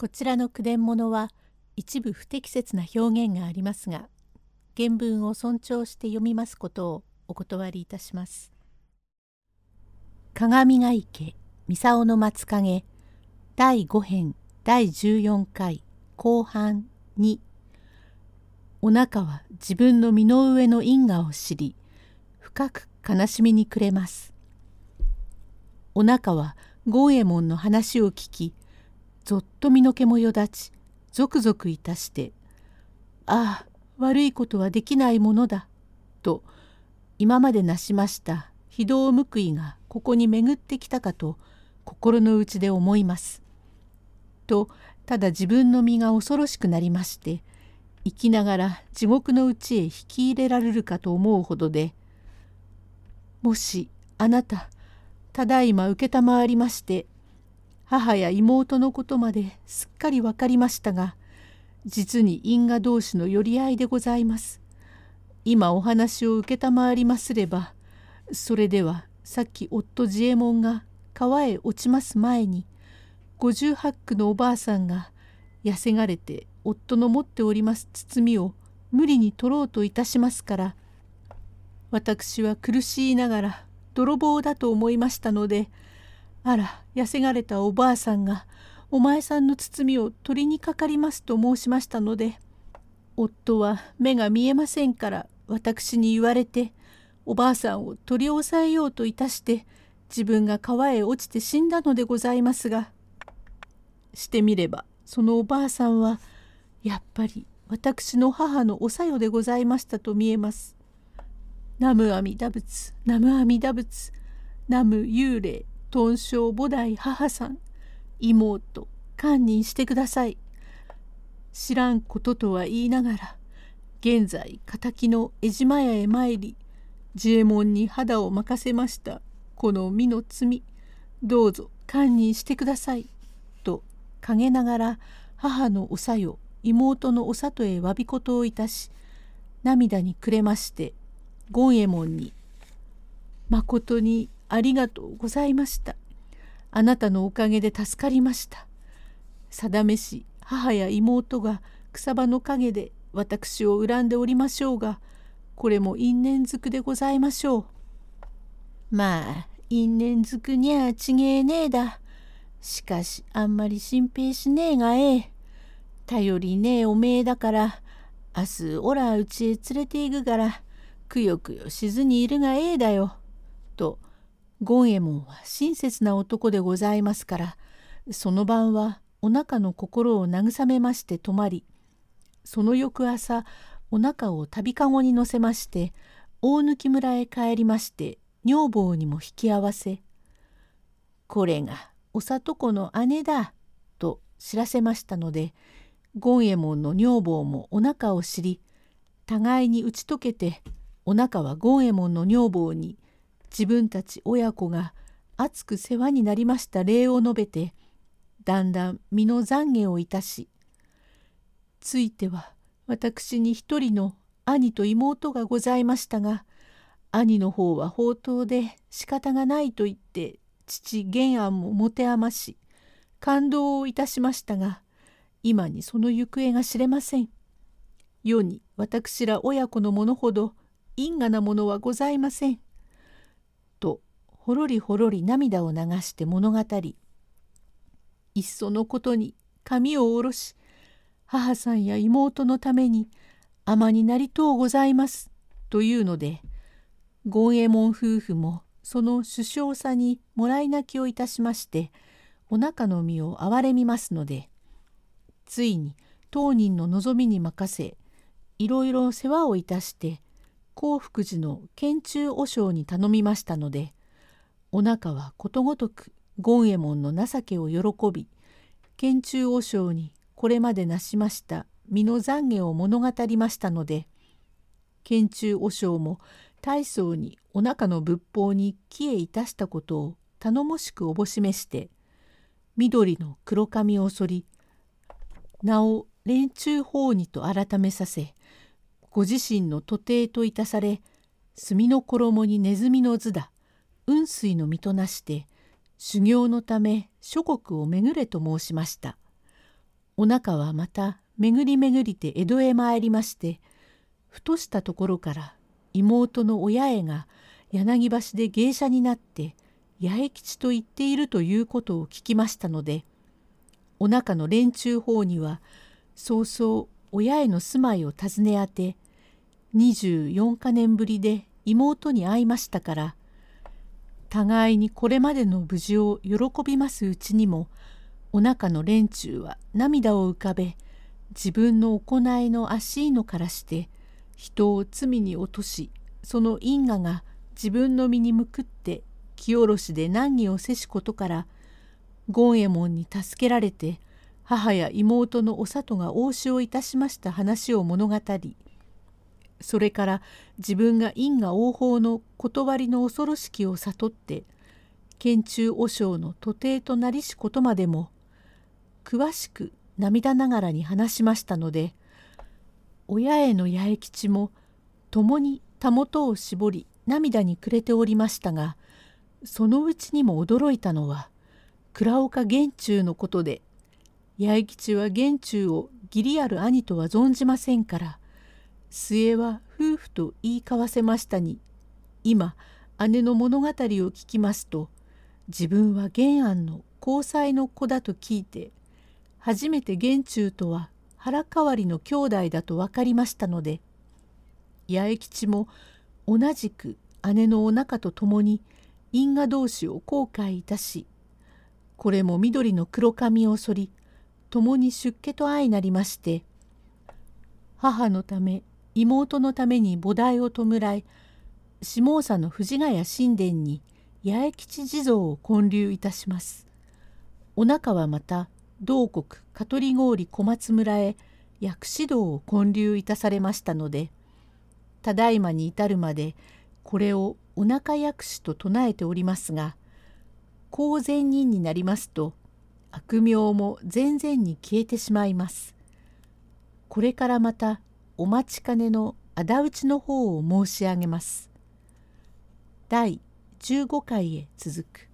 こちらの句伝物は一部不適切な表現がありますが原文を尊重して読みますことをお断りいたします。鏡ヶ池三竿の松影第5編第14回後半2お腹は自分の身の上の因果を知り深く悲しみに暮れます。お腹は郷右衛門の話を聞きぞっと身の毛もよだちゾクゾクいたして「ああ悪いことはできないものだ」と今までなしました非道報いがここに巡ってきたかと心の内で思います。とただ自分の身が恐ろしくなりまして生きながら地獄の内へ引き入れられるかと思うほどで「もしあなたただいま承りまして母や妹のことまですっかり分かりましたが実に因果同士の寄り合いでございます。今お話を承りますればそれではさっき夫自衛門が川へ落ちます前に58区のおばあさんが痩せがれて夫の持っております包みを無理に取ろうといたしますから私は苦しいながら泥棒だと思いましたのであら痩せがれたおばあさんがお前さんの包みを取りにかかりますと申しましたので夫は目が見えませんから私に言われておばあさんを取り押さえようといたして自分が川へ落ちて死んだのでございますがしてみればそのおばあさんはやっぱり私の母のおさよでございましたと見えます。南無阿弥陀仏南無阿弥陀仏南無幽霊豚生菩提母さん妹堪忍してください。知らんこととは言いながら現在敵の江島屋へ参り自衛門に肌を任せましたこの身の罪どうぞ堪忍してください」と陰ながら母のおさよ妹のお里へ詫び事をいたし涙に暮れまして権右衛門に「まことにありがとうございました。あなたのおかげで助かりました。定めし母や妹が草場の陰で私を恨んでおりましょうが、これも因縁づくでございましょう。まあ、因縁づくにゃちげえねえだ。しかし、あんまり心配しねえがええ。頼りねえおめえだから、明日おらうちへ連れて行くから、くよくよしずにいるがええだよ。と、権右衛門は親切な男でございますからその晩はお腹の心を慰めまして泊まりその翌朝お腹を旅籠に乗せまして大貫村へ帰りまして女房にも引き合わせ「これがお里子の姉だ」と知らせましたので権右衛門の女房もお腹を知り互いに打ち解けてお腹は権右衛門の女房に自分たち親子が熱く世話になりました礼を述べてだんだん身の懺悔をいたしついては私に一人の兄と妹がございましたが兄の方は宝刀で仕方がないと言って父玄安も持て余し感動をいたしましたが今にその行方が知れません。世に私ら親子のものほど因果なものはございません。ほろりほろり涙を流して物語。りいっそのことに髪を下ろし母さんや妹のために尼になりとうございます」というので権右衛門夫婦もその首相さにもらい泣きをいたしましてお腹の身を憐れみますのでついに当人の望みに任せいろいろ世話をいたして興福寺の県中和尚に頼みましたのでお腹はことごとく権右衛門の情けを喜び県中和尚にこれまでなしました身の懺悔を物語りましたので県中和尚も大層にお腹の仏法に帰依いたしたことを頼もしくおぼしめして緑の黒髪を剃り名を連中法にと改めさせご自身の徒弟といたされ墨の衣にネズミの図だ。雲水の身となして修行のため諸国を巡れと申しました。お中はまた巡り巡りて江戸へ参りましてふとしたところから妹の親絵が柳橋で芸者になって八重吉と言っているということを聞きましたのでお中の連中方には早々親への住まいを訪ね当て24か年ぶりで妹に会いましたから互いにこれまでの無事を喜びますうちにもお腹の連中は涙を浮かべ自分の行いの足いのからして人を罪に落としその因果が自分の身に向くって清下ろしで難儀をせしことから権右衛門に助けられて母や妹のお里が応酬いたしました話を物語りそれから自分が因果応報の断りの恐ろしきを悟って県中和尚の徒弟となりしことまでも詳しく涙ながらに話しましたので親への八重吉も共にたもとを絞り涙に暮れておりましたがそのうちにも驚いたのは倉岡玄中のことで八重吉は玄中を義理ある兄とは存じませんから末は夫婦と言い交わせましたに今姉の物語を聞きますと自分は玄安の交際の子だと聞いて初めて玄中とは腹代わりの兄弟だと分かりましたので八重吉も同じく姉のお腹と共に因果同士を後悔いたしこれも緑の黒髪を剃り共に出家と相なりまして母のため妹のために菩提を弔い下総の藤ヶ谷神殿に八重吉地蔵を建立いたします。お中はまた同国香取郡小松村へ薬師道を建立いたされましたのでただいまに至るまでこれをお腹薬師と唱えておりますが公善人になりますと悪名も全然に消えてしまいます。これからまたお待ちかねの仇討ちの方を申し上げます。第15回へ続く。